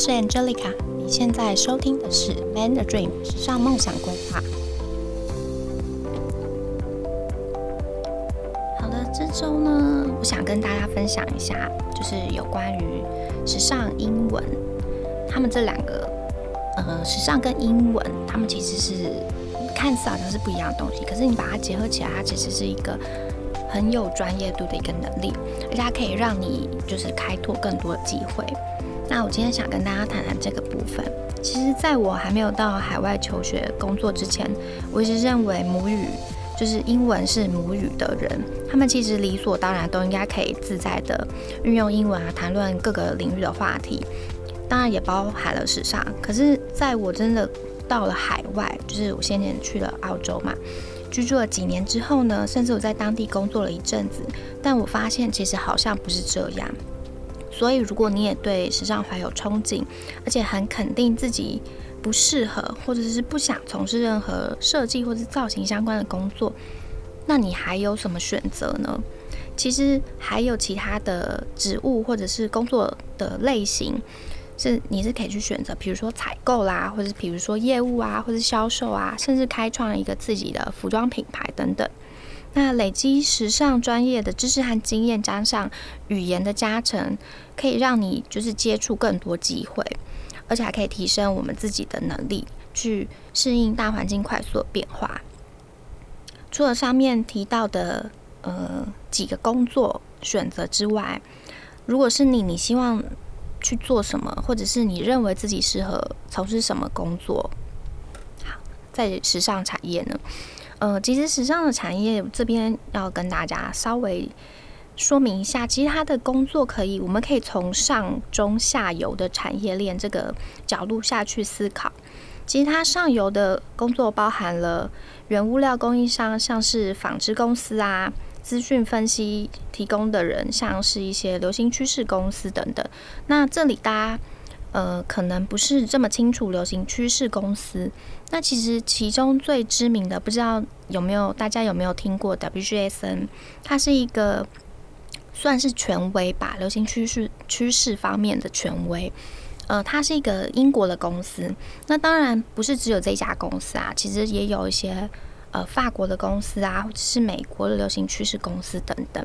是 Angelica，你现在收听的是《Man a Dream》时尚梦想规划。好的，这周呢，我想跟大家分享一下，就是有关于时尚英文，他们这两个，呃，时尚跟英文，他们其实是看似好像是不一样的东西，可是你把它结合起来，它其实是一个很有专业度的一个能力，而且它可以让你就是开拓更多的机会。那我今天想跟大家谈谈这个部分。其实，在我还没有到海外求学工作之前，我一直认为母语就是英文是母语的人，他们其实理所当然都应该可以自在的运用英文啊，谈论各个领域的话题，当然也包含了时尚。可是，在我真的到了海外，就是我先前去了澳洲嘛，居住了几年之后呢，甚至我在当地工作了一阵子，但我发现其实好像不是这样。所以，如果你也对时尚怀有憧憬，而且很肯定自己不适合，或者是不想从事任何设计或者造型相关的工作，那你还有什么选择呢？其实还有其他的职务或者是工作的类型，是你是可以去选择，比如说采购啦，或者比如说业务啊，或者销售啊，甚至开创一个自己的服装品牌等等。那累积时尚专业的知识和经验，加上语言的加成，可以让你就是接触更多机会，而且还可以提升我们自己的能力，去适应大环境快速的变化。除了上面提到的呃几个工作选择之外，如果是你，你希望去做什么，或者是你认为自己适合从事什么工作？好，在时尚产业呢？呃，其实时尚的产业这边要跟大家稍微说明一下，其实它的工作可以，我们可以从上中下游的产业链这个角度下去思考。其实它上游的工作包含了原物料供应商，像是纺织公司啊，资讯分析提供的人，像是一些流行趋势公司等等。那这里大家。呃，可能不是这么清楚。流行趋势公司，那其实其中最知名的，不知道有没有大家有没有听过 WGSN？它是一个算是权威吧，流行趋势趋势方面的权威。呃，它是一个英国的公司。那当然不是只有这家公司啊，其实也有一些呃法国的公司啊，或者是美国的流行趋势公司等等。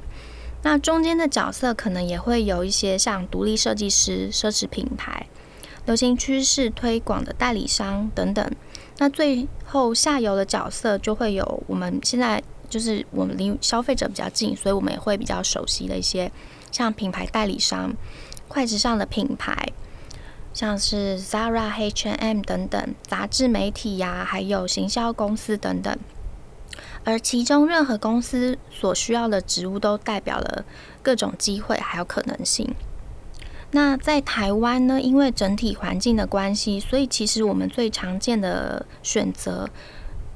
那中间的角色可能也会有一些像独立设计师、奢侈品牌、流行趋势推广的代理商等等。那最后下游的角色就会有我们现在就是我们离消费者比较近，所以我们也会比较熟悉的一些像品牌代理商、快时尚的品牌，像是 Zara、H&M 等等，杂志媒体呀、还有行销公司等等。而其中任何公司所需要的职务都代表了各种机会还有可能性。那在台湾呢，因为整体环境的关系，所以其实我们最常见的选择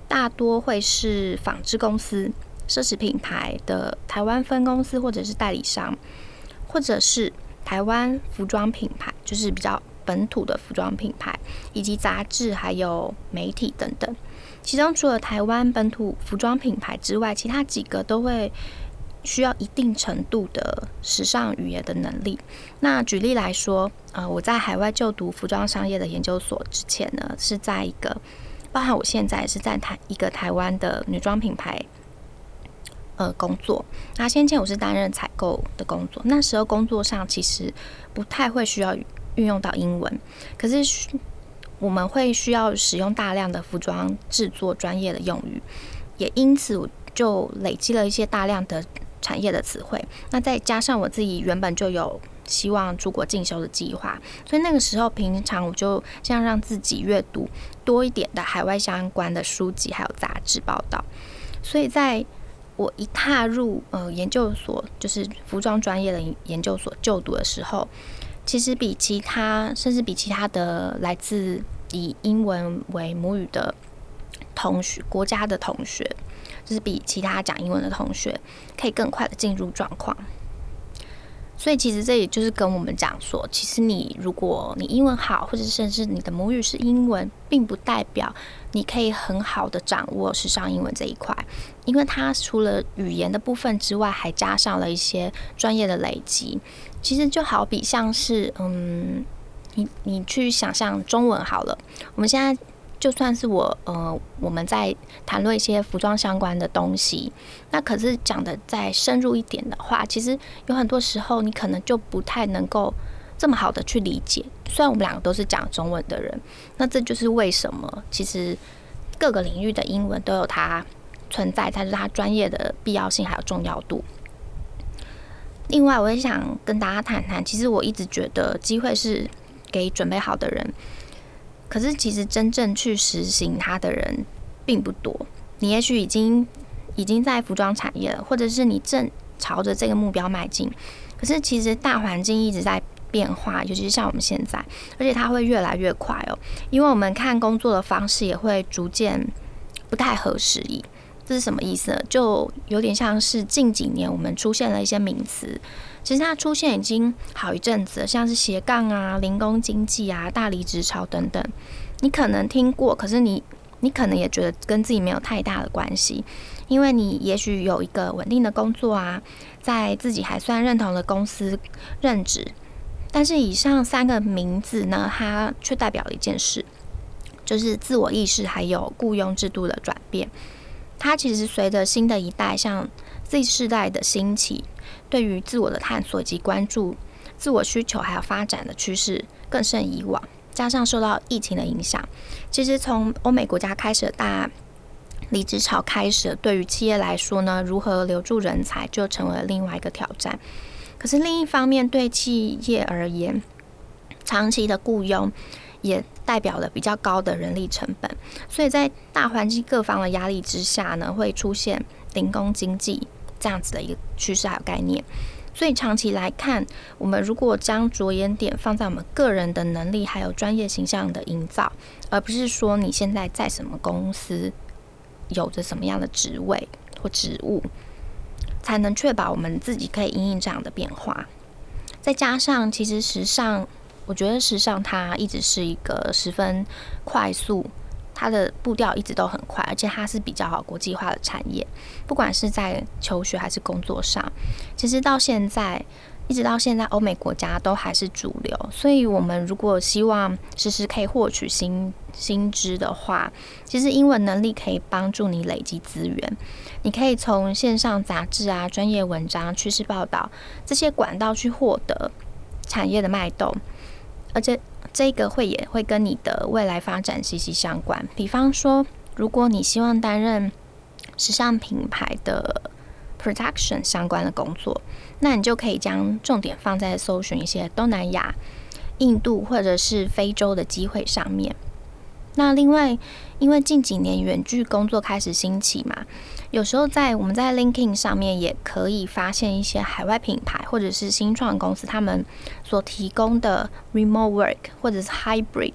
大多会是纺织公司、奢侈品牌的台湾分公司或者是代理商，或者是台湾服装品牌，就是比较本土的服装品牌，以及杂志还有媒体等等。其中除了台湾本土服装品牌之外，其他几个都会需要一定程度的时尚语言的能力。那举例来说，呃，我在海外就读服装商业的研究所之前呢，是在一个，包含我现在是在台一个台湾的女装品牌，呃，工作。那先前我是担任采购的工作，那时候工作上其实不太会需要运用到英文，可是。我们会需要使用大量的服装制作专业的用语，也因此就累积了一些大量的产业的词汇。那再加上我自己原本就有希望出国进修的计划，所以那个时候平常我就这样让自己阅读多一点的海外相关的书籍还有杂志报道。所以在我一踏入呃研究所，就是服装专业的研究所就读的时候。其实比其他，甚至比其他的来自以英文为母语的同学、国家的同学，就是比其他讲英文的同学，可以更快的进入状况。所以其实这也就是跟我们讲说，其实你如果你英文好，或者甚至你的母语是英文，并不代表你可以很好的掌握时尚英文这一块，因为它除了语言的部分之外，还加上了一些专业的累积。其实就好比像是，嗯，你你去想象中文好了，我们现在就算是我呃我们在谈论一些服装相关的东西，那可是讲的再深入一点的话，其实有很多时候你可能就不太能够这么好的去理解。虽然我们两个都是讲中文的人，那这就是为什么其实各个领域的英文都有它存在，它是它专业的必要性还有重要度。另外，我也想跟大家谈谈，其实我一直觉得机会是给准备好的人，可是其实真正去实行它的人并不多。你也许已经已经在服装产业了，或者是你正朝着这个目标迈进，可是其实大环境一直在变化，尤其是像我们现在，而且它会越来越快哦，因为我们看工作的方式也会逐渐不太合时宜。这是什么意思呢？就有点像是近几年我们出现了一些名词，其实它出现已经好一阵子了，像是斜杠啊、零工经济啊、大离职潮等等。你可能听过，可是你你可能也觉得跟自己没有太大的关系，因为你也许有一个稳定的工作啊，在自己还算认同的公司任职，但是以上三个名字呢，它却代表了一件事，就是自我意识还有雇佣制度的转变。它其实随着新的一代，像 Z 世代的兴起，对于自我的探索以及关注自我需求还有发展的趋势更胜以往。加上受到疫情的影响，其实从欧美国家开始的大离职潮开始，对于企业来说呢，如何留住人才就成为了另外一个挑战。可是另一方面，对企业而言，长期的雇佣。也代表了比较高的人力成本，所以在大环境各方的压力之下呢，会出现零工经济这样子的一个趋势还有概念。所以长期来看，我们如果将着眼点放在我们个人的能力还有专业形象的营造，而不是说你现在在什么公司有着什么样的职位或职务，才能确保我们自己可以因应这样的变化。再加上，其实时尚。我觉得时尚它一直是一个十分快速，它的步调一直都很快，而且它是比较好国际化的产业。不管是在求学还是工作上，其实到现在一直到现在，欧美国家都还是主流。所以，我们如果希望时时可以获取新新知的话，其实英文能力可以帮助你累积资源。你可以从线上杂志啊、专业文章、趋势报道这些管道去获得产业的脉动。而且这个会也会跟你的未来发展息息相关。比方说，如果你希望担任时尚品牌的 production 相关的工作，那你就可以将重点放在搜寻一些东南亚、印度或者是非洲的机会上面。那另外，因为近几年远距工作开始兴起嘛，有时候在我们在 LinkedIn 上面也可以发现一些海外品牌或者是新创公司他们所提供的 remote work 或者是 hybrid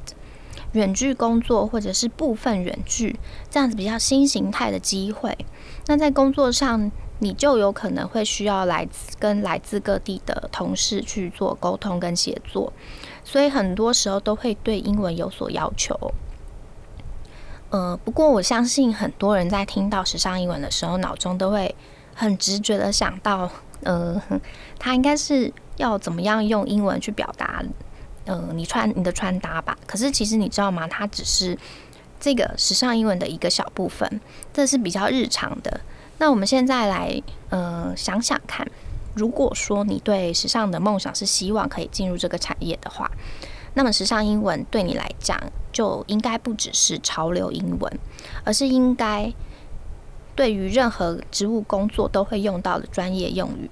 远距工作或者是部分远距这样子比较新形态的机会。那在工作上，你就有可能会需要来自跟来自各地的同事去做沟通跟协作，所以很多时候都会对英文有所要求。呃，不过我相信很多人在听到时尚英文的时候，脑中都会很直觉的想到，呃，他应该是要怎么样用英文去表达，呃，你穿你的穿搭吧。可是其实你知道吗？它只是这个时尚英文的一个小部分，这是比较日常的。那我们现在来，呃，想想看，如果说你对时尚的梦想是希望可以进入这个产业的话。那么，时尚英文对你来讲，就应该不只是潮流英文，而是应该对于任何职务工作都会用到的专业用语。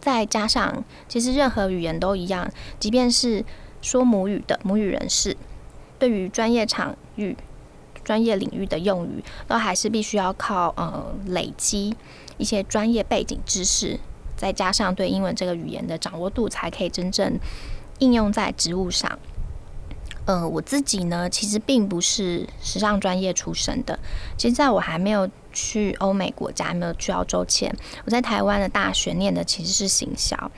再加上，其实任何语言都一样，即便是说母语的母语人士，对于专业场域、专业领域的用语，都还是必须要靠呃累积一些专业背景知识，再加上对英文这个语言的掌握度，才可以真正。应用在职务上，呃，我自己呢，其实并不是时尚专业出身的。其实，在我还没有去欧美国家，没有去澳洲前，我在台湾的大学念的其实是行销。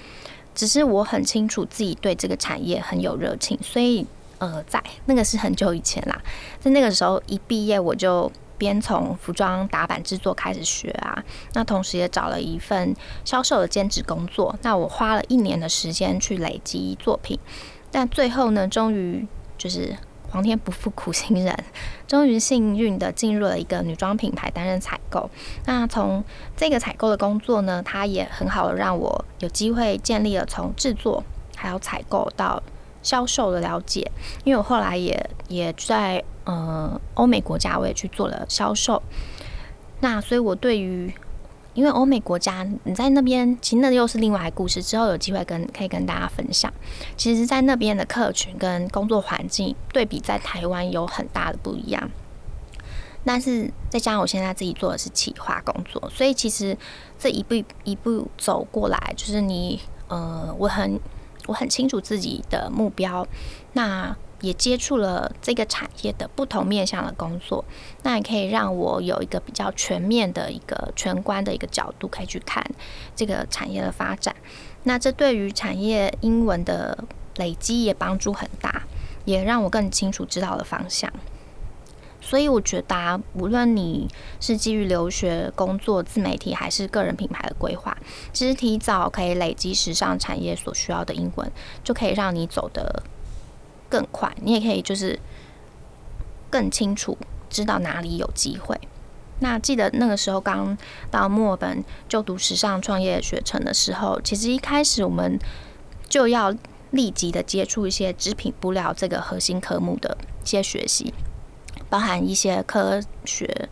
只是我很清楚自己对这个产业很有热情，所以，呃，在那个是很久以前啦，在那个时候一毕业，我就边从服装打版制作开始学啊，那同时也找了一份销售的兼职工作。那我花了一年的时间去累积作品，但最后呢，终于就是皇天不负苦心人，终于幸运的进入了一个女装品牌担任采购。那从这个采购的工作呢，它也很好的让我有机会建立了从制作还有采购到销售的了解。因为我后来也也在呃欧美国家我也去做了销售。那所以，我对于因为欧美国家，你在那边，其实那又是另外一个故事。之后有机会跟可以跟大家分享。其实，在那边的客群跟工作环境对比，在台湾有很大的不一样。但是再加上我现在自己做的是企划工作，所以其实这一步一步走过来，就是你呃，我很我很清楚自己的目标。那也接触了这个产业的不同面向的工作，那也可以让我有一个比较全面的一个全观的一个角度，可以去看这个产业的发展。那这对于产业英文的累积也帮助很大，也让我更清楚知道了方向。所以我觉得啊，无论你是基于留学、工作、自媒体，还是个人品牌的规划，其实提早可以累积时尚产业所需要的英文，就可以让你走得更快，你也可以就是更清楚知道哪里有机会。那记得那个时候刚到墨尔本就读时尚创业学程的时候，其实一开始我们就要立即的接触一些织品布料这个核心科目的一些学习，包含一些科学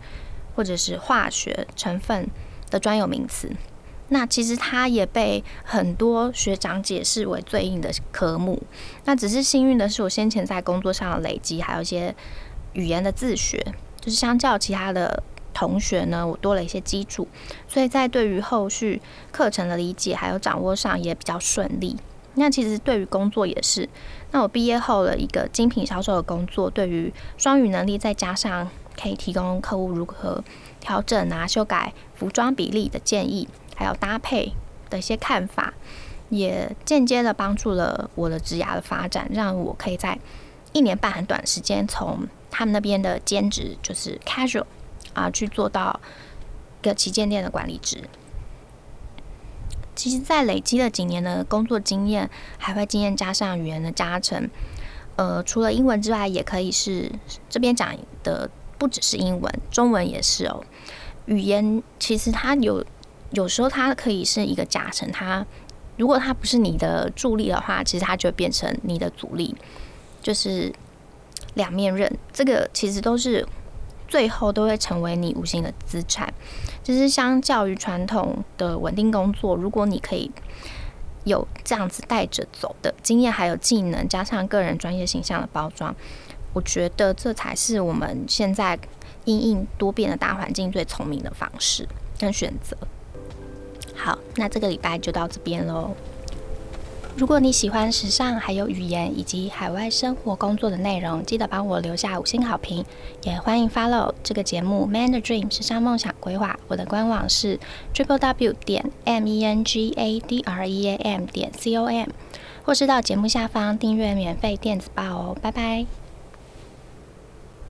或者是化学成分的专有名词。那其实它也被很多学长解释为最硬的科目。那只是幸运的是，我先前在工作上的累积，还有一些语言的自学，就是相较其他的同学呢，我多了一些基础，所以在对于后续课程的理解还有掌握上也比较顺利。那其实对于工作也是。那我毕业后的一个精品销售的工作，对于双语能力再加上可以提供客户如何调整啊、修改服装比例的建议。还有搭配的一些看法，也间接的帮助了我的职涯的发展，让我可以在一年半很短时间，从他们那边的兼职就是 casual 啊，去做到一个旗舰店的管理职。其实，在累积了几年的工作经验，还会经验加上语言的加成，呃，除了英文之外，也可以是这边讲的不只是英文，中文也是哦。语言其实它有。有时候它可以是一个加成，它如果它不是你的助力的话，其实它就会变成你的阻力，就是两面刃。这个其实都是最后都会成为你无形的资产。就是相较于传统的稳定工作，如果你可以有这样子带着走的经验，还有技能，加上个人专业形象的包装，我觉得这才是我们现在应应多变的大环境最聪明的方式跟选择。好，那这个礼拜就到这边喽。如果你喜欢时尚，还有语言以及海外生活工作的内容，记得帮我留下五星好评。也欢迎 follow 这个节目《Man 的 Dream 时尚梦想规划》。我的官网是 triple w 点 m e n g a d r e a m 点 c o m，或是到节目下方订阅免费电子报哦。拜拜。